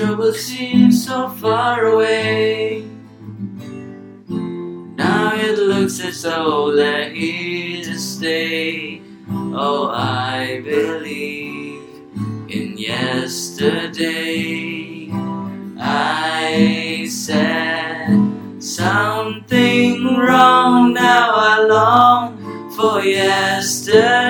trouble seems so far away. Now it looks as though they're here to stay. Oh, I believe in yesterday. I said something wrong, now I long for yesterday.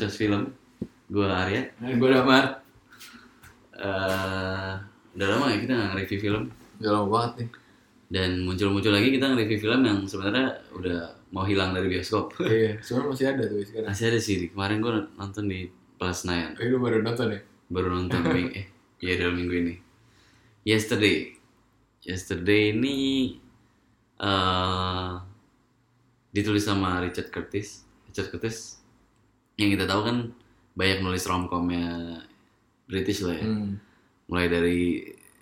Nyerocos Film. Gua Arya. Gue udah mar. Eh, udah lama ya kita nggak nge-review film. Udah lama banget nih. Dan muncul-muncul lagi kita nge-review film yang sebenarnya udah mau hilang dari bioskop. Iya, sebenarnya masih ada tuh sekarang. Masih ada sih, kemarin gua nonton di Plus Nine. Oh, lu baru nonton ya? Baru nonton minggu, eh, iya dalam minggu ini. Yesterday. Yesterday ini eh ditulis sama Richard Curtis. Richard Curtis yang kita tahu kan banyak nulis romcomnya British lah ya. Hmm. Mulai dari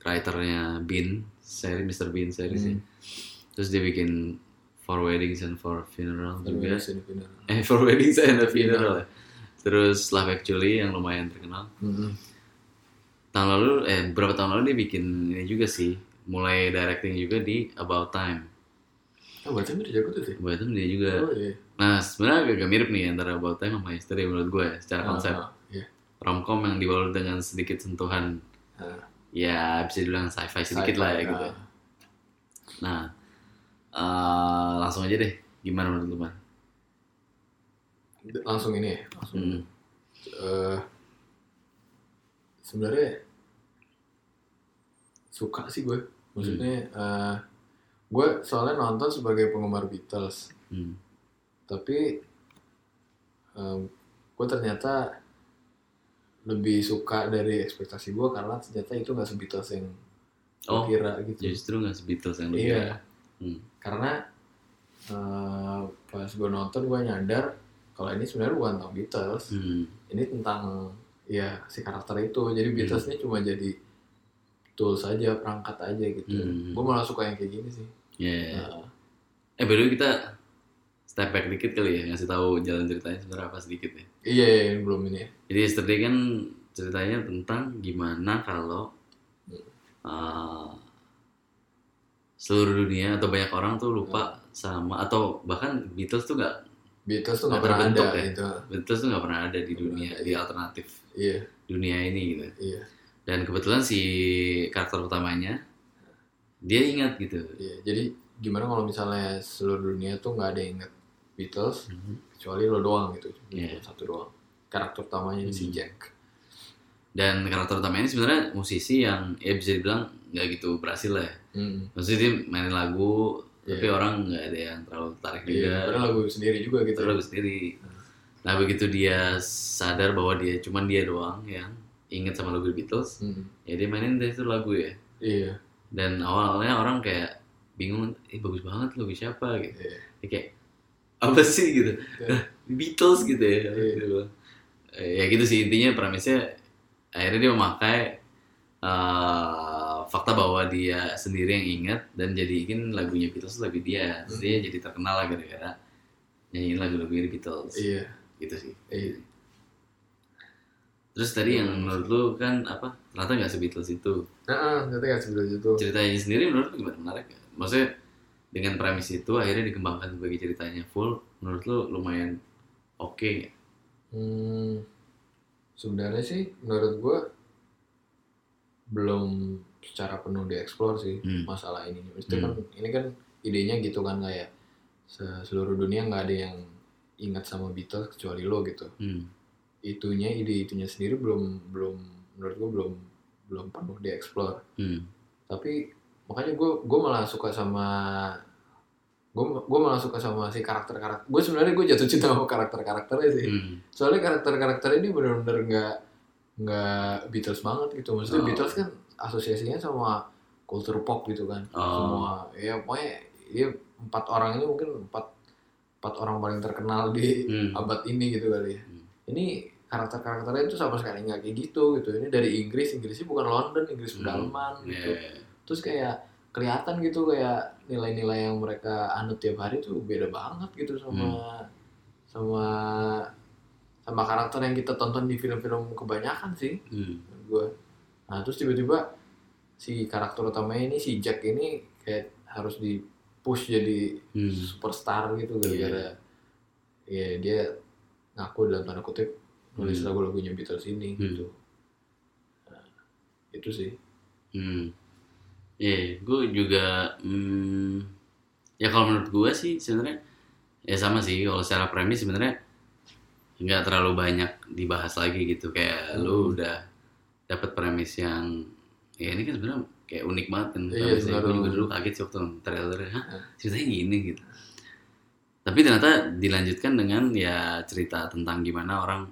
writernya Bean, seri Mr. Bean series ya. Hmm. Terus dia bikin For Weddings and For Funeral juga. Terus ini benar. Eh, For Weddings and a Funeral. Terus Love Actually yang lumayan terkenal. Hmm. Tahun lalu, eh beberapa tahun lalu dia bikin ini juga sih. Mulai directing juga di About Time. Oh, baca udah jago tuh sih. About Time dia juga. Oh iya. Nah, sebenarnya agak mirip nih antara About Time sama Yesterday menurut gue ya, secara konsep. Ah, Iya. Romcom yang dibalut dengan sedikit sentuhan Ah, ya bisa dibilang sci-fi sedikit lah ya sci-fi, gitu. ah. Nah, eh, langsung aja deh. Gimana menurut lu, Man? Langsung ini ya, langsung. Hmm. eh, sebenarnya suka sih gue. Maksudnya eh, gue soalnya nonton sebagai penggemar Beatles. Hmm. Tapi em, gue ternyata lebih suka dari ekspektasi gue karena ternyata itu nggak sebeatles yang Oh, kira gitu Justru nggak sebeatles yang lu iya kira. Hmm. karena eh, pas gue nonton gue nyadar kalau ini sebenarnya bukan tentang Beatles Hmm. ini tentang ya si karakter itu jadi Beatles ini cuma jadi tool saja perangkat aja gitu Hmm. gue malah suka yang kayak gini sih Ya. Nah, Eh, the way, kita step back dikit kali ya, ngasih tahu jalan ceritanya sebenarnya apa sedikit ya. iya iya, belum ini ya Jadi yesterday kan ceritanya tentang gimana kalau uh, seluruh dunia atau banyak orang tuh lupa sama atau bahkan Beatles tuh nggak Beatles tuh nggak pernah ada ya? gitu Beatles tuh nggak pernah ada di dunia ada. di alternatif iya dunia ini gitu. iya Dan kebetulan si karakter utamanya dia ingat gitu. Iya, jadi gimana kalau misalnya seluruh dunia tuh nggak ada yang inget Beatles Mhm. kecuali lo doang gitu, Iya. satu doang. Karakter utamanya si Hmm. Jack. Dan karakter utama ini sebenarnya musisi yang ya bisa dibilang nggak gitu berhasil lah ya. Hmm. Maksudnya dia mainin lagu, tapi Iya. orang nggak ada yang terlalu tertarik Iya, juga. padahal lagu sendiri juga gitu. Terus lagu sendiri. Nah begitu dia sadar bahwa dia cuman dia doang yang inget sama lagu Beatles, Hmm. ya dia mainin deh itu lagu ya. Iya, Dan awalnya orang kayak bingung, eh bagus banget lagu siapa gitu. Ya, kayak apa sih gitu? Iya. Beatles gitu ya. Iya. Gitu. Eh, Ya gitu sih intinya premisnya akhirnya dia memakai eh, fakta bahwa dia sendiri yang ingat dan jadiin lagunya Beatles lagu dia. Terus dia jadi terkenal lah gara-gara nyanyiin lagu-lagu dari Beatles. Iya, Gitu sih. iya. Terus tadi Iya, yang menurut lu kan apa? Ternyata nggak se-Beatles itu. Nah, ternyata nggak sebelah itu. Ceritanya sendiri menurut lu gimana? Menarik? Maksudnya dengan premis itu akhirnya dikembangkan sebagai ceritanya full. Menurut lu lumayan oke nggak? Hmm, sebenarnya sih menurut gue belum secara penuh dieksplor sih Hmm. masalah ini. Maksudnya kan ini kan idenya gitu kan kayak se- seluruh dunia nggak ada yang ingat sama Beatles kecuali lo gitu. Hmm. Itunya ide itunya sendiri belum belum menurut gue belum belum penuh dieksplor. Hmm. Tapi makanya gue gue malah suka sama gue gue malah suka sama si karakter karakter gue sebenarnya gue jatuh cinta sama karakter karakternya sih Hmm. soalnya karakter karakter ini benar-benar nggak nggak Beatles banget gitu maksudnya Oh. Beatles kan asosiasinya sama kultur pop gitu kan Oh. semua ya pokoknya ya empat orang ini mungkin empat empat orang paling terkenal di Hmm. abad ini gitu kali ya Hmm. ini karakter karakternya itu sama sekali nggak kayak gitu gitu ini dari Inggris Inggrisnya bukan London Inggris Hmm. pedalaman gitu Yeah. Terus kayak kelihatan gitu kayak nilai-nilai yang mereka anut tiap hari tuh beda banget gitu sama sama sama karakter yang kita tonton di film-film kebanyakan sih Hmm. gue nah terus tiba-tiba si karakter utamanya ini si Jack ini kayak harus di push jadi Hmm. superstar gitu gara-gara ya dia ngaku dalam tanda kutip nulis Hmm. lagu-lagunya Beatles ini Hmm. gitu Nah, itu sih Hmm. Iya, gue juga hmm, ya kalau menurut gue sih sebenarnya ya sama sih kalau secara premis sebenarnya nggak terlalu banyak dibahas lagi gitu kayak Hmm. lu udah dapat premis yang ya ini kan sebenarnya kayak unik banget kan Iya, premisnya. gue juga dulu kaget sih waktu trailernya hah ceritanya gini gitu tapi ternyata dilanjutkan dengan ya cerita tentang gimana orang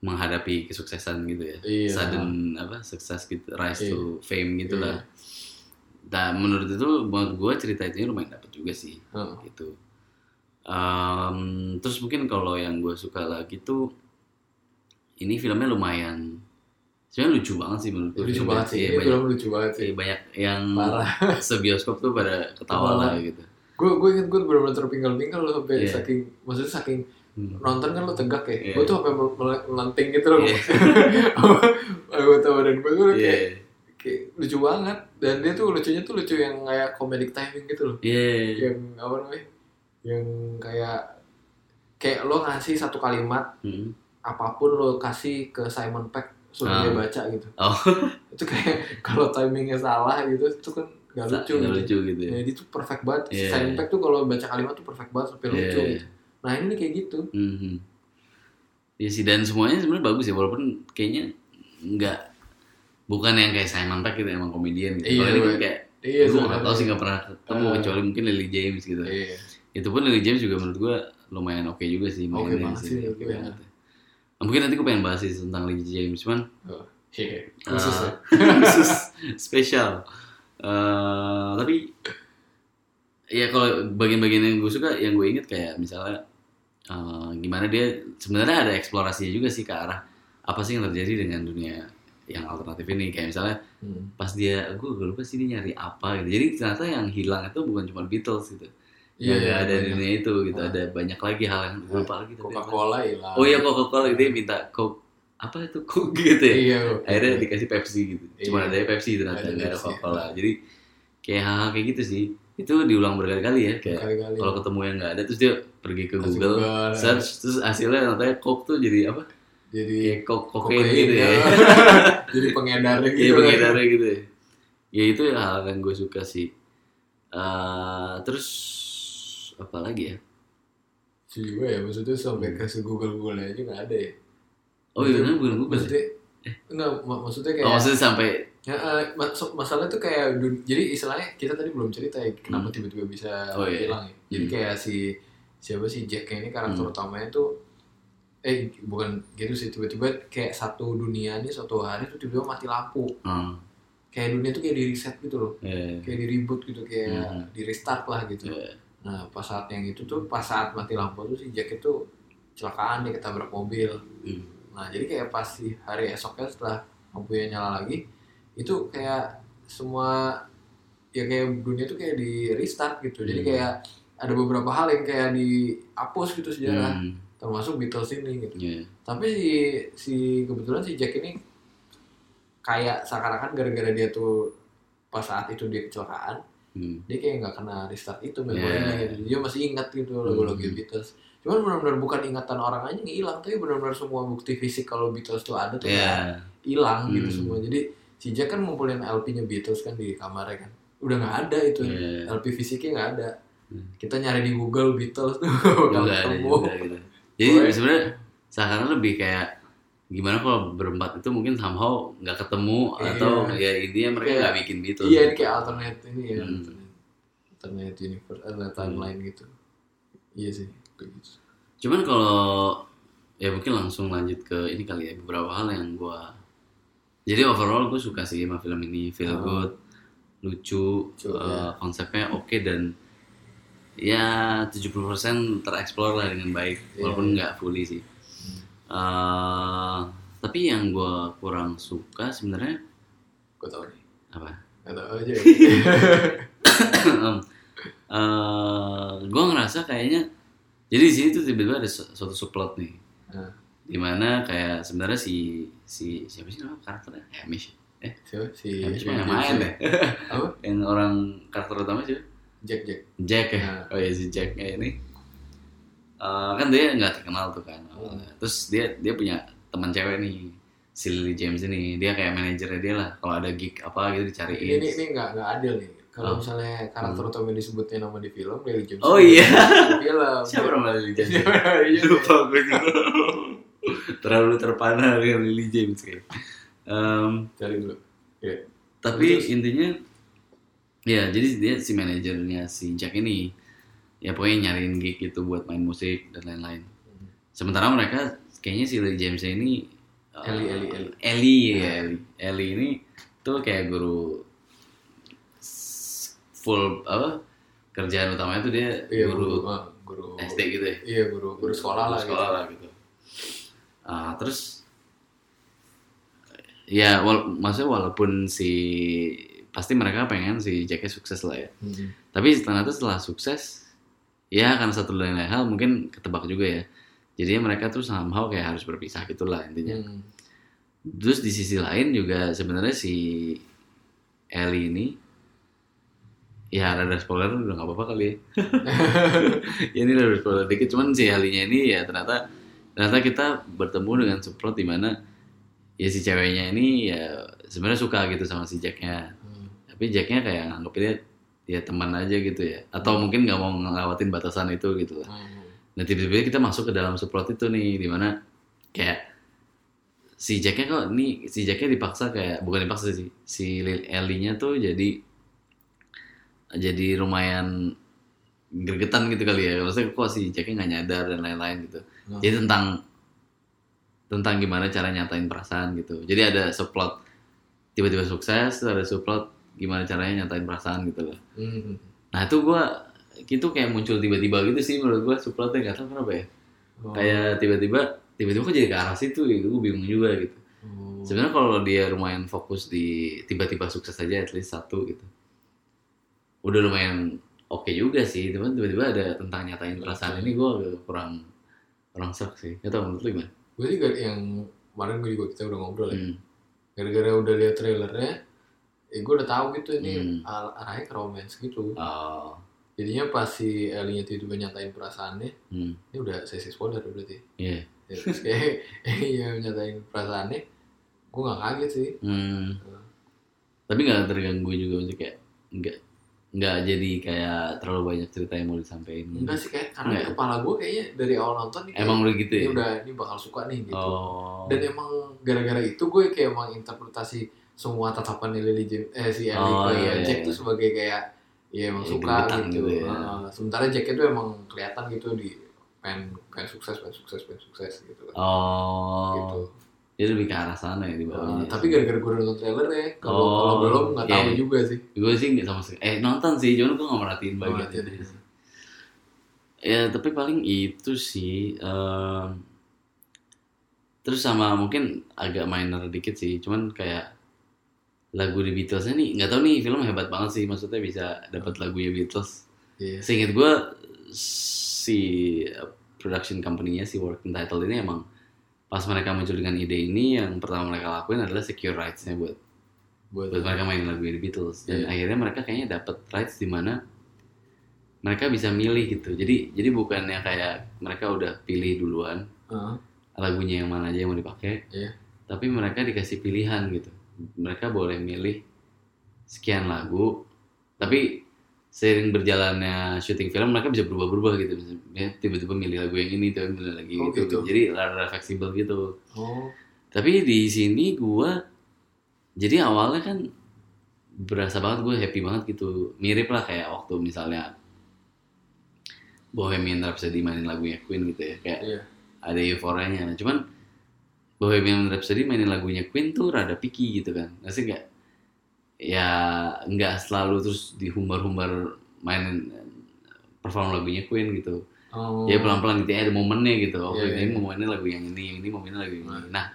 menghadapi kesuksesan gitu ya Iya. sudden apa sukses gitu rise Iya. to fame gitu Iya. lah nah menurut itu menurut gue cerita itu lumayan dapet juga sih Heeh. gitu Em, terus mungkin kalau yang gue suka lagi tuh ini filmnya lumayan sebenarnya lucu banget sih menurut gue lucu banget sih Iya, banyak, film lucu banget sih iya, banyak yang parah sebioskop tuh pada ketawa lah gitu gue gue inget gue bener-bener terpinggal-pinggal loh sampai Iya. saking maksudnya saking Hmm. nonton kan lo tegak ya Iya. gue tuh sampai mel- mel- melenting gitu loh Iya. anggota badan gue tuh Iya, kayak, kayak lucu banget dan dia tuh lucunya tuh lucu yang kayak comedic timing gitu loh iya, yang apa namanya yang kayak kayak lo ngasih satu kalimat Hmm. apa pun lo kasih ke Simon Peck suruh dia baca gitu Oh. itu kayak kalau timingnya salah gitu itu kan gak lucu Nggak gitu. lucu gitu ya. Ya, dia tuh perfect banget. Iya. Simon Peck tuh kalau baca kalimat tuh perfect banget sampai Iya, lucu iya. gitu. Nah ini kayak gitu. Mhm. Ya sih dan semuanya sebenarnya bagus ya walaupun kayaknya nggak bukan yang kayak Simon Peck gitu emang komedian gitu. Iya, Kalau ini kan iya. kayak Iya, gue nggak tahu sih nggak pernah ketemu Eh. kecuali mungkin Lily James gitu. Iya. Itu pun Lily James juga menurut gue lumayan oke juga sih Oke mainnya banget sih, Oke iya. banget. Nah, mungkin nanti gue pengen bahas sih tentang Lily James cuman Oh, iya. Khusus eh, ya. khusus spesial. Eh, tapi ya kalau bagian-bagian yang gue suka yang gue inget kayak misalnya eh, gimana dia sebenarnya ada eksplorasinya juga sih ke arah apa sih yang terjadi dengan dunia yang alternatif ini kayak misalnya Hmm. pas dia gue lupa sih dia nyari apa gitu jadi ternyata yang hilang itu bukan cuma Beatles gitu Iya, iya, nggak ada di banyak. dunia itu gitu Ah. ada banyak lagi hal yang gue lupa lagi tapi apa. Coca-Cola hilang. oh iya Coca Cola dia minta Coke apa itu Coke gitu ya Iya. akhirnya dikasih Pepsi gitu cuma Iya. ada Pepsi ternyata nggak ada. Coca Cola jadi kayak hal-hal kayak gitu sih itu diulang berkali-kali ya kayak kalau ketemu yang nggak ada terus dia pergi ke Google Google, search terus hasilnya katanya Coke tuh jadi apa Jadi kokain kokain gitu ya Jadi pengedarnya gitu. iya pengedarnya gitu ya ya itu hal yang gue suka sih Eh, terus apa lagi ya Lucu juga ya maksudnya sampai ke Google Google aja nggak ada ya. oh iya bukan Google Maksudnya enggak mak- maksudnya kayak oh maksudnya sampai Ya, eh, mas- masalah tuh kayak jadi istilahnya kita tadi belum cerita ya kenapa Hmm. tiba-tiba bisa Oh, iya. hilang ya. Jadi Hmm. kayak si siapa sih Jack ini karakter Hmm. utamanya tuh eh bukan gitu sih tiba-tiba kayak satu dunia nih suatu hari tuh tiba-tiba mati lampu. hmm, Kayak dunia tuh kayak di reset gitu loh. ya, Kayak di reboot gitu kayak Hmm. di restart lah gitu. ya, Nah, pas saat yang itu tuh pas saat mati lampu tuh si Jack itu kecelakaan dia ketabrak mobil. hmm, Nah, jadi kayak pas di hari esoknya setelah lampunya nyala lagi, itu kayak semua ya kayak dunia tuh kayak di restart gitu. Jadi Hmm. kayak ada beberapa hal yang kayak dihapus gitu sejarah, hmm, termasuk Beatles ini gitu. ya, Tapi si si kebetulan si Jack ini kayak seakan-akan gara-gara dia tuh pas saat itu dia kecelakaan, hmm, dia kayak nggak kena restart itu Yeah. memorinya gitu. Dia masih ingat gitu lagu-lagu Hmm. Beatles. Cuman benar-benar bukan ingatan orang aja yang hilang, tapi benar-benar semua bukti fisik kalau Beatles tuh ada tuh ya, kayak hilang gitu Hmm. semua. Jadi si Jack kan ngumpulin LP-nya Beatles kan di kamarnya kan. Udah nggak ada itu. ya. LP fisiknya nggak ada. Hmm. Kita nyari di Google Beatles tuh Nggak ada ketemu. juga gitu. Jadi sebenarnya seakan lebih kayak gimana kalau berempat itu mungkin somehow nggak ketemu Iya. atau ya intinya mereka nggak bikin Beatles. Iya ini kayak alternate ini ya. Hmm. alternate. alternate universe ada timeline gitu iya sih kayak gitu Cuman kalau ya mungkin langsung lanjut ke ini kali ya beberapa hal yang gua jadi overall gue suka sih sama film ini feel Oh. good lucu Lucu, eh, ya. konsepnya oke dan ya 70% tereksplor lah dengan baik Iya, walaupun nggak fully sih. Eh, tapi yang gua kurang suka sebenarnya gue tau nih. Apa? Nggak tau aja. Eh gue ngerasa kayaknya jadi di sini tuh tiba-tiba ada su- suatu subplot nih. Nah, di mana kayak sebenarnya si si siapa sih nama karakternya? Hamish. Eh? Siapa? Si Hamish yang main si- deh apa? Yang orang karakter utama sih Jack Jack. Jack ya? Nah. oh iya si Jack ya ini. Eh, kan dia nggak terkenal tuh kan. Hmm. terus dia dia punya teman cewek nih si Lily James ini. Dia kayak manajernya dia lah. Kalau ada gig apa gitu dicariin. Ini ini nggak nggak adil nih. Kalau Oh. misalnya karakter utama yang disebutnya nama di film Lily James Oh, iya. film. Siapa nama Lily James? Nama Lily James? lupa gue juga terlalu terpana dengan Lily James kayak. Em, cari dulu. Ya tapi Terus? intinya ya jadi dia si manajernya si Jack ini ya pokoknya nyariin gig gitu buat main musik dan lain-lain. Sementara mereka kayaknya si Lily James ini uh, Ellie, Ellie, Ellie. Ellie ya Ellie Ellie ini tuh kayak guru full apa kerjaan utamanya tuh dia iya guru guru ah, guru SD gitu ya? Iya guru guru sekolah lah sekolah gitu. lah gitu. Ah, terus ya wal maksudnya walaupun si pasti mereka pengen si Jacknya sukses lah ya Hmm. tapi ternyata setelah sukses ya karena satu dan lain hal mungkin ketebak juga ya jadi mereka tuh somehow kayak harus berpisah gitulah intinya Hmm. terus di sisi lain juga sebenarnya si Ellie ini ya ada spoiler udah nggak apa-apa kali ya ya ini ada spoiler dikit cuman si Ellie-nya ini ya ternyata ternyata kita bertemu dengan subplot di mana ya si ceweknya ini ya sebenarnya suka gitu sama si Jacknya. Tapi Jacknya kayak nganggep dia ya teman aja gitu ya. Atau mungkin nggak mau ngelewatin batasan itu gitu. Lah Hmm. Nah tiba-tiba kita masuk ke dalam subplot itu nih di mana kayak si Jacknya kok nih si Jacknya dipaksa kayak bukan dipaksa sih si Lil- Ellie-nya tuh jadi jadi lumayan gregetan gitu kali ya. Maksudnya kok si Jacknya nggak nyadar dan lain-lain gitu. Hmm. jadi tentang tentang gimana cara nyatain perasaan gitu. Jadi ada subplot tiba-tiba sukses ada subplot gimana caranya nyatain perasaan gitu loh Hmm. Nah itu gua itu kayak muncul tiba-tiba gitu sih menurut gua subplotnya nggak tahu kenapa ya. Oh. Kayak tiba-tiba tiba-tiba kok jadi ke arah situ gitu, gue bingung juga gitu. Oh. Sebenarnya kalau dia lumayan fokus di tiba-tiba sukses aja at least satu gitu. Udah lumayan oke juga sih, cuman tiba-tiba ada tentang nyatain perasaan ini gua agak kurang kurang serak sih. Gak tau menurut lu gimana? gue juga yang kemarin gue juga kita udah ngobrol ya Hmm. gara-gara udah lihat trailernya eh gue udah tahu gitu ini Hmm. ar- arahnya ke romance gitu Oh. jadinya pas si Ellie-nya tiba-tiba nyatain perasaannya Hmm. ini udah sesi spoiler berarti Iya. ya, terus kayak iya nyatain perasaannya gue gak kaget sih Hmm. Tapi nggak terganggu juga maksudnya kayak nggak nggak jadi kayak terlalu banyak cerita yang mau disampaikan. enggak sih kayak karena Enggak. di kepala gue kayaknya dari awal nonton nih Emang udah gitu ini ya? udah ini bakal suka nih gitu Oh. dan emang gara-gara itu gue kayak emang interpretasi semua tatapan Lily James eh si Ellie Oh, ke iya, iya, Jack iya. tuh sebagai kayak ya emang Ya, suka gitu, gitu ya. Heeh. sementara Jack itu emang kelihatan gitu di pengen pengen sukses pengen sukses pengen sukses gitu kan Oh. gitu Jadi lebih ke arah sana ya di Heeh, bawahnya. tapi gara-gara gue nonton trailer ya kalau Oh, kalau belum nggak tahu iya. juga sih gue sih nggak sama sekali. Eh nonton sih, cuman gue nggak merhatiin bagian itu sih. Ya tapi paling itu sih. em, terus sama mungkin agak minor dikit sih, cuman kayak lagu di Beatles nih nggak tahu nih film hebat banget sih maksudnya bisa dapat lagunya Beatles. iya Seingat gue si uh, production company-nya si working title ini emang pas mereka muncul dengan ide ini yang pertama mereka lakuin adalah secure rights-nya buat buat buat mereka main lagu The Beatles dan Iya. akhirnya mereka kayaknya dapat rights di mana mereka bisa milih gitu jadi jadi bukannya kayak mereka udah pilih duluan Heeh. lagunya yang mana aja yang mau dipakai Iya. tapi mereka dikasih pilihan gitu mereka boleh milih sekian lagu tapi seiring berjalannya syuting film mereka bisa berubah-berubah gitu Misalnya tiba-tiba milih lagu yang ini tiba milih lagi Oh, gitu. gitu. jadi rada fleksibel gitu oh tapi di sini gua jadi awalnya kan berasa banget gue happy banget gitu mirip lah kayak waktu misalnya Bohemian Rhapsody mainin lagunya Queen gitu ya kayak Iya. ada euforianya cuman Bohemian Rhapsody mainin lagunya Queen tuh rada picky gitu kan nggak sih nggak ya nggak selalu terus dihumbar-humbar mainin perform lagunya Queen gitu Oh. ya pelan-pelan gitu ya ada momennya gitu oh Iya, ini iya. momennya lagu yang ini ini momennya lagu yang ini nah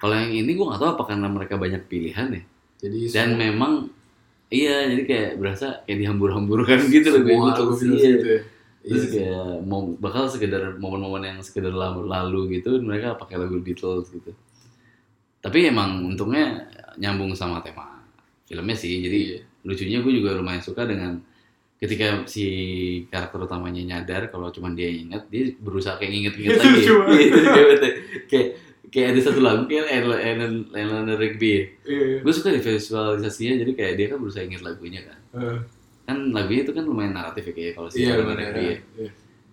kalau yang ini gue nggak tahu apa karena mereka banyak pilihan ya Jadi dan memang iya jadi kayak berasa kayak dihambur-hamburkan gitu lagu semua itu lagu terus, Beatles iya. gitu ya. Iya. kayak mau bakal sekedar momen-momen yang sekedar lalu, lalu gitu mereka pakai lagu Beatles gitu tapi emang untungnya nyambung sama tema filmnya sih jadi Iya. lucunya gue juga lumayan suka dengan ketika si karakter utamanya nyadar kalau cuma dia inget dia berusaha kayak nginget-nginget Itu lagi kayak kayak ada satu lagu kayak Ellen Ellen Rigby. Iya. gue suka di visualisasinya jadi kayak dia kan berusaha inget lagunya kan Eh, kan lagunya itu kan lumayan naratif ya kayak kalau si Iya, Ellen benar. Rigby ya. Iya.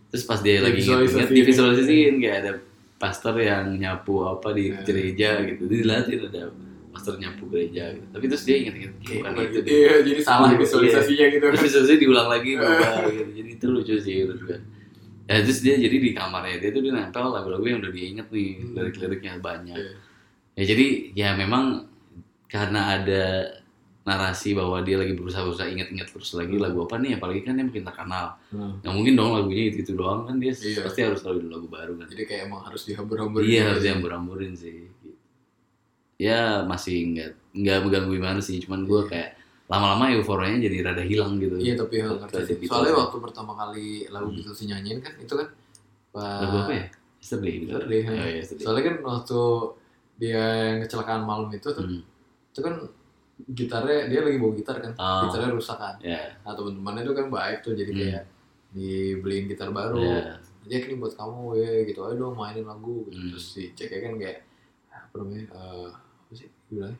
terus pas dia lagi inget-inget Divisualisasiin. kayak ada pastor yang nyapu apa di Iya. gereja gitu dia dilatih ada pastor nyapu gereja gitu tapi terus dia inget-inget "Ih, bukan itu deh Iya, jadi salah Iya. visualisasinya gitu. terus visualisasi diulang lagi berubah gitu. jadi itu lucu sih menurut gue ya terus dia jadi di kamarnya dia tuh dia nempel lagu-lagu yang udah dia inget nih Hmm. lirik-liriknya banyak Iya. ya jadi ya memang karena ada narasi bahwa dia lagi berusaha-berusaha inget-inget terus lagi lagu apa nih apalagi kan dia makin terkenal Hmm. nggak mungkin dong lagunya itu itu doang kan dia Iya. pasti harus selalu ada lagu baru kan Jadi kayak emang harus dihambur-hambur. iya gitu harus ya. yang beramburin sih ya masih nggak nggak mengganggu gimana sih cuman gue Iya. kayak lama-lama euforianya jadi rada hilang gitu Iya tapi Waktu ngerti sih. Beatles Soalnya ya. waktu pertama kali lagu Hmm. Beatles nyanyiin kan itu kan lagu apa ya yesterday gitu Yesterday, oh, ya. iya. Soalnya kan waktu dia yang kecelakaan malam itu tuh, Hmm. itu kan gitarnya dia lagi bawa gitar kan, Oh. gitarnya rusak kan. ya Nah teman-temannya itu kan baik tuh jadi Hmm. kayak dibeliin gitar baru. ya Jack ini buat kamu ya gitu ayo dong mainin lagu gitu. Hmm. Terus si Jack kan kayak apa namanya eh, apa sih bilangnya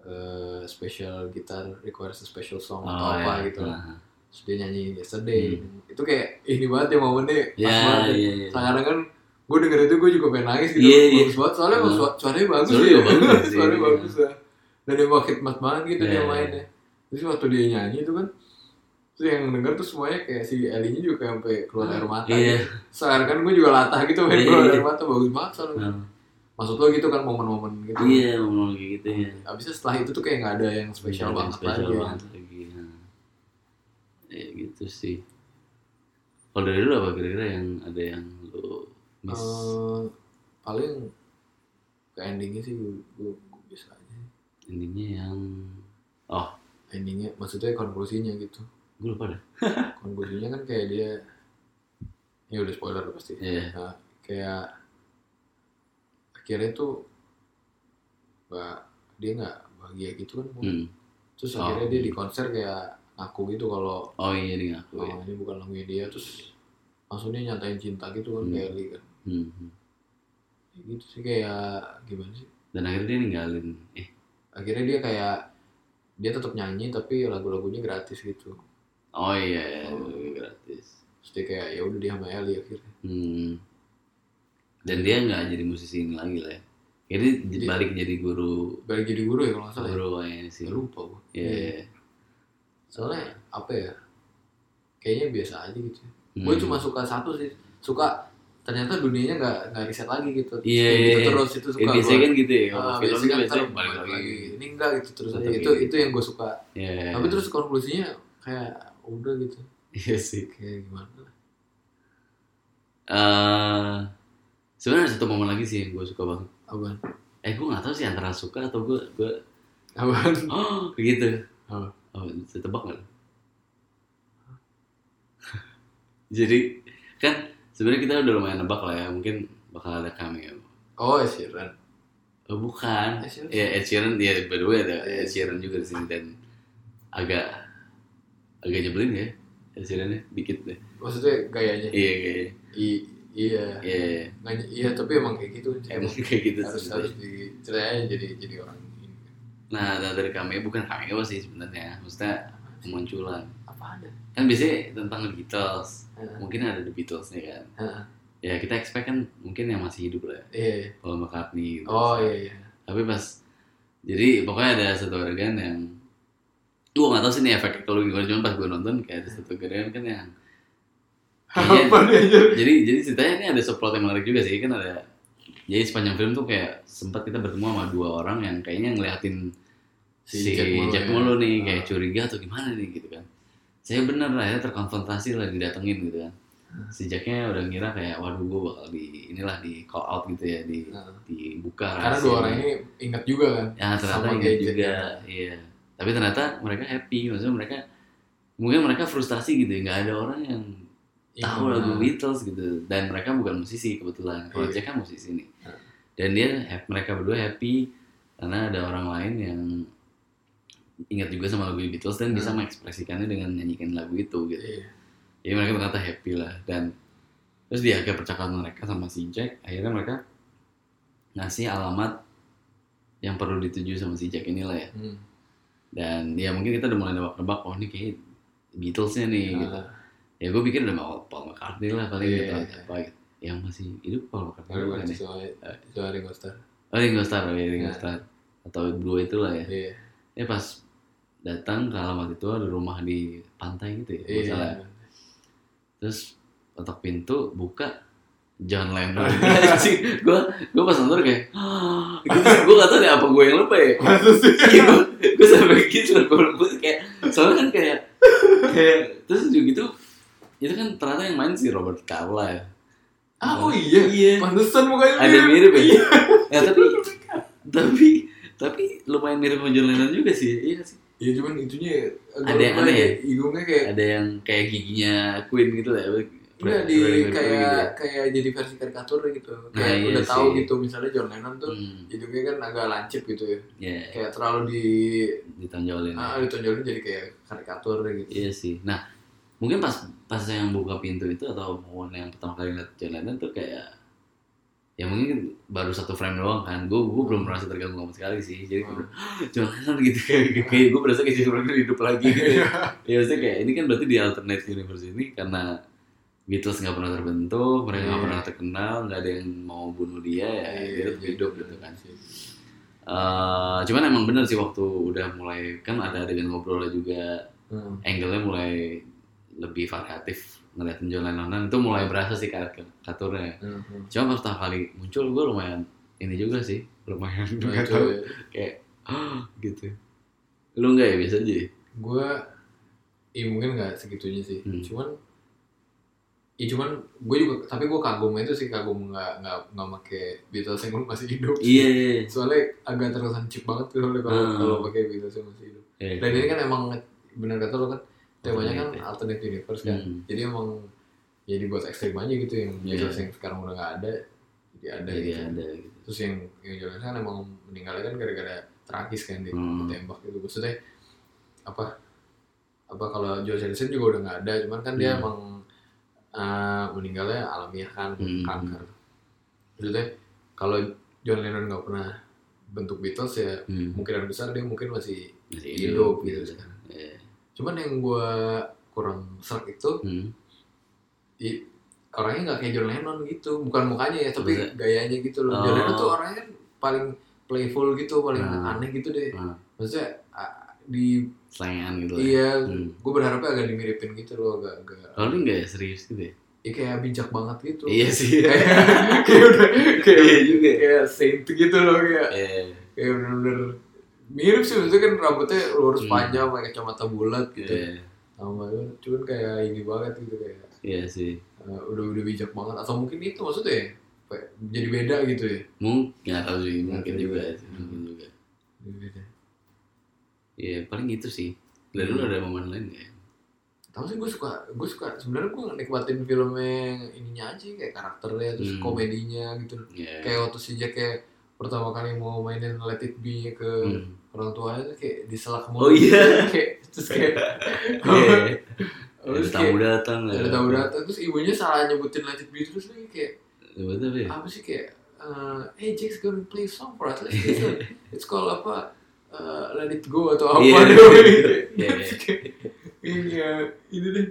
Eh, special gitar requires a special song oh, atau apa ya. gitu. Nah. Terus dia nyanyi yesterday. Hmm. Itu kayak ini banget ya momennya pas ya banget. ya. iya iya Kadang kan gue denger itu gue juga pengen nangis gitu. Iya, iya. Bagus banget soalnya Hmm. suara- suaranya bagus. Suaranya ya. bagus sih, suaranya iya. bagus ya. Dan emang khidmat banget gitu dia Iya. mainnya. Terus waktu dia nyanyi itu kan Terus yang denger tuh semuanya kayak si Elinya juga kayak sampai keluar air mata Iya. gitu. Soalnya kan gue juga latah gitu main Iya, keluar air mata bagus banget soalnya. Nah, Maksud lo gitu kan momen-momen gitu. iya ngomong kayak gitu ya Abisnya setelah itu tuh kayak nggak ada yang spesial yang banget spesial lagi. banget lagi nah. ya gitu sih kalau dari lu apa kira-kira yang ada yang lu miss Eh, paling ke endingnya sih gue, gue, gue bisa aja. Endingnya yang oh Endingnya maksudnya konklusinya gitu. gue lupa dah Konklusinya kan kayak dia ya udah spoiler pasti. Iya. Nah, kayak akhirnya tuh nggak dia nggak bahagia gitu kan. hmm. Terus Oh. akhirnya dia di konser kayak ngaku gitu kalau oh iya dia ngaku oh, ini bukan lagunya dia terus langsung dia nyatain cinta gitu kan Hmm. kayak kan. hmm. hmm. Ya gitu sih kayak gimana sih? dan akhirnya dia ninggalin eh Akhirnya dia kayak dia tetap nyanyi tapi lagu-lagunya gratis gitu. oh iya, iya Oh. gratis Terus dia kayak ya udah dia sama Ellie akhirnya. hmm. dan dia nggak jadi musisi ini lagi lah ya jadi Jadi- balik jadi guru Balik jadi guru ya kalau nggak salah. ya? guru kayaknya sih Ya lupa gue. Iya. Soalnya apa ya? Kayaknya biasa aja gitu. Hmm. Gue cuma suka satu sih. Suka ternyata dunianya nggak nggak riset lagi gitu. Iya, iya, gitu iya. terus itu Ya, suka biasanya gua. kan gitu ya kalau Ah, film tuh kan biasanya balik lagi Ini enggak gitu terus aja. Itu gitu. itu yang gue suka. Iya, iya, Tapi iya. terus konklusinya kayak udah gitu. iya sih Kayak gimana eh sebenarnya satu momen lagi sih yang gue suka banget Apaan? eh gue nggak tahu sih antara suka atau gue gue Apaan? oh begitu Apa? oh tebak nggak jadi kan sebenarnya kita udah lumayan nebak lah ya mungkin bakal ada cameo Oh, Ed Sheeran. oh, bukan Ed Sheeran. ya Ed Sheeran ya by the way ada Iya. Ed Sheeran juga di sini dan agak agak nyebelin ya Ed Sheeran dikit deh Maksudnya gayanya. iya I- iya. iya Nggak- iya, tapi emang kayak gitu. emang kayak gitu harus harus diceritain jadi jadi orang ini. Nah, nah, dari cameo bukan cameo sih sebenarnya, maksudnya kemunculan. Apa ada? Kan biasanya tentang The Beatles, Heeh. mungkin ada The Beatles nih kan. Heeh. Ya kita expect kan mungkin yang masih hidup lah ya, Iya. iya. kalau McCartney gitu. Oh iya iya. Tapi pas, jadi pokoknya ada satu adegan yang gue gak tau sih ini efek kalau gue cuma pas gue nonton kayak ada satu keren kan yang. Apa nih anjir? jadi jadi ceritanya ini ada subplot yang menarik juga sih kan ada jadi sepanjang film tuh kayak sempat kita bertemu sama dua orang yang kayaknya ngeliatin Si si, Jack mulu Jack ya. mulu nih kayak Ah. curiga atau gimana nih gitu kan saya bener akhirnya terkonfrontasi lah didatengin gitu kan si Jacknya udah ngira kayak waduh gue bakal di inilah di call out gitu ya di Nah, dibuka Karena dua orang ini ingat juga kan. ya ternyata sama ingat juga Jack iya tapi ternyata mereka happy maksudnya mereka mungkin mereka frustasi gitu ya nggak ada orang yang tahu Iya. lagu Beatles gitu dan mereka bukan musisi kebetulan kalau Iya. Jack kan musisi nih Nah. dan dia mereka berdua happy karena ada orang lain yang ingat juga sama lagu Beatles dan bisa Nah. mengekspresikannya dengan nyanyikan lagu itu gitu Iya. jadi mereka ternyata happy lah dan terus di akhir percakapan mereka sama si Jack akhirnya mereka ngasih alamat yang perlu dituju sama si Jack inilah ya Hmm. dan ya mungkin kita udah mulai nebak-nebak oh ini kayak Beatlesnya nih gitu Nah, ya gue pikir udah mau Paul McCartney lah paling Iya, gitu iya. siapa gitu yang masih hidup Paul McCartney Baru kan ya? soal Ringo Starr. oh Ringo Starr oh, iya, Ringo Nah. Starr atau dua itulah ya Iya. ya pas datang ke alamat itu ada rumah di pantai gitu ya nggak Iya. salah. terus ketok pintu buka John Lennon gue gue pas nonton kayak "Ah," gitu gue gak tau deh apa gue yang lupa ya sih? Iya, gue sampai gitu gue kayak soalnya kan kayak kayak terus juga gitu itu kan ternyata yang main si Robert Carlyle Ah, oh iya. Iya. Pantesan mukanya ada mirip ya Iya. ya tapi tapi tapi lumayan mirip sama John Lennon juga sih iya sih Iya cuman itunya Ada yang aneh ya? Hidungnya kayak ada yang kayak giginya Queen gitu lah Enggak di kayak kayak jadi versi karikatur gitu. Kayak Nah, iya udah tahu sih. gitu misalnya John Lennon tuh hmm, hidungnya kan agak lancip gitu ya. ya Kayak terlalu di ditonjolin ah ditonjolin jadi kayak karikatur gitu. iya sih nah mungkin pas pas yang buka pintu itu atau momen yang pertama kali ngeliat John Lennon tuh kayak ya mungkin baru satu frame doang kan gue gue belum merasa terganggu sama sekali sih jadi gue Hmm. John Lennon gitu kayak kayak gue berasa kayak Lennon hidup lagi gitu ya maksudnya kayak ini kan berarti di alternate universe ini karena Beatles nggak pernah terbentuk mereka nggak Iya. pernah terkenal nggak ada yang mau bunuh dia ya dia Iya, tetap hidup gitu kan sih. Eh, cuman emang bener sih waktu udah mulai kan ada adegan ngobrolnya juga Hmm. angle-nya mulai lebih variatif ngeliatin John Lennon itu mulai berasa sih karikaturnya Hmm. hmm. cuma pas pertama kali muncul gue lumayan ini juga sih lumayan nggak tahu ya. kayak gitu lu nggak ya biasa aja ya? gue ya mungkin nggak segitunya sih Hmm. cuman ya cuman gue juga tapi gue kagum itu sih kagum nggak nggak nggak pakai Beatles yang masih hidup iya iya soalnya agak terkesan cheap banget soalnya kalau Hmm. kalau pakai Beatles yang masih hidup iya dan ini kan emang benar kata lo kan temanya kan Alternate ya. alternate universe kan Hmm. jadi emang ya dibuat ekstrim aja gitu yang Iya. Beatles yang sekarang udah nggak ada jadi ada jadi gitu ada gitu terus yang yang jelas kan emang meninggalnya kan gara-gara tragis kan dia Hmm. ditembak gitu maksudnya apa apa kalau George Harrison juga udah nggak ada cuman kan dia Hmm. emang uh, meninggalnya alamiah kan Hmm. kanker maksudnya kalau John Lennon nggak pernah bentuk Beatles ya Hmm. kemungkinan besar dia mungkin masih masih hidup gitu gitu sekarang. Iya. cuman yang gua kurang serak itu Hmm. i- orangnya nggak kayak John Lennon gitu bukan mukanya ya tapi Maksudnya? gayanya gitu loh John Oh. Lennon tuh orangnya kan paling playful gitu paling Hmm. aneh gitu deh Hmm. maksudnya di selengean gitu iya Hmm. gue berharapnya agak dimiripin gitu loh agak agak kalau nggak ya serius gitu ya ya kayak bijak banget gitu iya sih kayak kayak udah kayak Iya juga. kayak saint gitu loh kayak Iya. kayak bener-bener mirip sih maksudnya kan rambutnya lurus Hmm. panjang pakai kacamata bulat gitu Iya. sama cuman kayak ini banget gitu kayak Iya sih. uh, udah udah bijak banget atau mungkin itu maksudnya ya, kayak jadi beda gitu ya Mungkin nggak tahu sih, mungkin juga, juga. sih, mungkin juga. Beda Iya, paling gitu sih. Dari dulu Hmm. ada momen lain ya? tahu sih gue suka gue suka sebenarnya gue nikmatin filmnya yang ininya aja kayak karakternya terus Hmm. komedinya gitu Iya. kayak waktu si Jack kayak pertama kali mau mainin Let It Be ke Hmm. orang tuanya tuh kayak diselak Oh iya. kayak terus kayak Iya. Ada terus tamu datang. ada tamu datang terus ibunya salah nyebutin Let It Be terus lagi kayak Buat apa ya? apa sih kayak uh, hey Jack's gonna play song for us let's listen it's called apa uh, Let It Go atau apa Iya. deh Iya, iya ini deh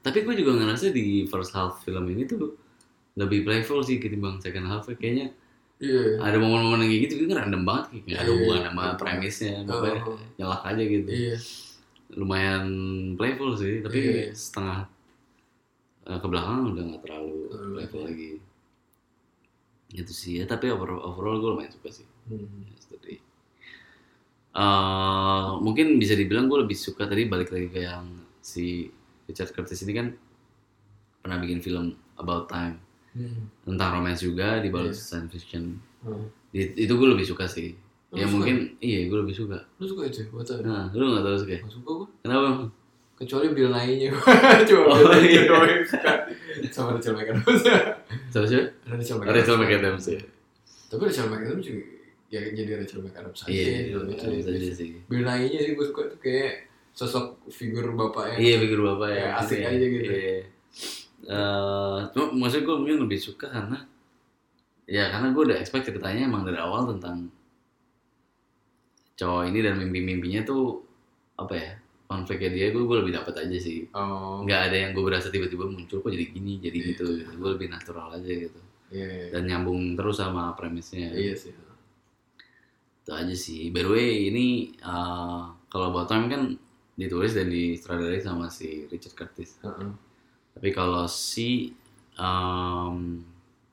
Tapi gue juga ngerasa di first half film ini tuh lebih playful sih ketimbang second half kayaknya iya ada momen-momen yang kayak gitu itu kan random banget kayak nggak ada Iya, hubungan sama iya. premisnya pokoknya Oh, oh. nyelak aja gitu iya lumayan playful sih tapi Iya. setengah eh, ke belakang udah nggak terlalu Terlalu playful playful. lagi itu sih ya tapi overall, overall gue lumayan suka sih Hmm. Yesterday. Eh, mungkin bisa dibilang gue lebih suka tadi balik lagi ke yang si Richard Curtis ini kan pernah bikin film About Time Hmm. tentang romance juga dibalut Iya. science fiction Hmm. Di- itu gue lebih suka sih Lu ya suka? mungkin iya gue lebih suka Lu suka itu? Gua tau. nah lu nggak tahu suka Gak suka gua. kenapa? Kecuali Bill Nye-nya. Cuma Oh, Bill Nye-nya iya. doang yang suka. Sama Rachel McAdams. siapa sih Rachel McAdams. Rachel McAdams ya Tapi Rachel McAdams juga ya jadi Rachel McAdams aja. iya di film itu. itu aja sih Bill Nye-nya sih gue suka tuh kayak sosok figur bapaknya. iya pikir bapak ya asik Iya, aja gitu. iya. Cuma maksud gue mungkin lebih suka karena ya karena gue udah expect ceritanya emang dari awal tentang cowok ini dan mimpi-mimpinya tuh apa ya konfliknya dia gue gue lebih dapat aja sih Oh. nggak ada yang gue berasa tiba-tiba muncul kok jadi gini jadi Iya. gitu gue lebih natural aja gitu Iya, iya. dan nyambung terus sama premisnya Iya sih. itu aja sih by the way ini eh, kalau About Time kan ditulis dan disutradarai sama si Richard Curtis Heeh. Tapi kalau si um,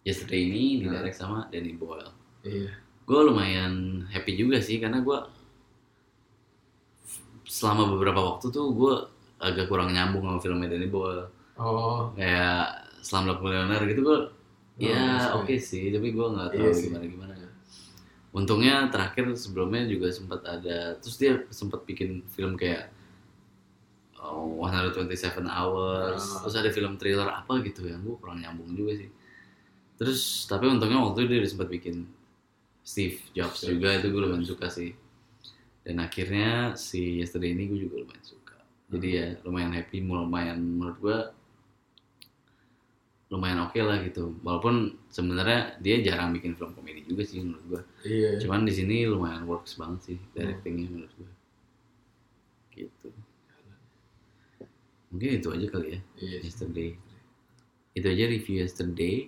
Yesterday ini Nah. didirect sama Danny Boyle Iya. gue lumayan happy juga sih karena gue selama beberapa waktu tuh gue agak kurang nyambung sama filmnya Danny Boyle Oh. kayak Slumdog Millionaire gitu gue ya Oh, oke sih tapi gue nggak tahu Iya sih. gimana gimana untungnya terakhir sebelumnya juga sempat ada terus dia sempat bikin film kayak oh, 127 hours. Ah. terus ada film thriller apa gitu yang gue kurang nyambung juga sih. Terus tapi untungnya waktu itu dia sempat bikin Steve Jobs Steve juga. Itu gue lumayan suka sih. Dan akhirnya si Yesterday ini gue juga lumayan suka. Jadi ya lumayan happy lumayan menurut gue lumayan oke lah gitu. Walaupun sebenarnya dia jarang bikin film komedi juga sih menurut gue Iya. cuman di sini lumayan works banget sih directingnya menurut gue gitu mungkin itu aja kali ya Iya. sih. yesterday itu aja review yesterday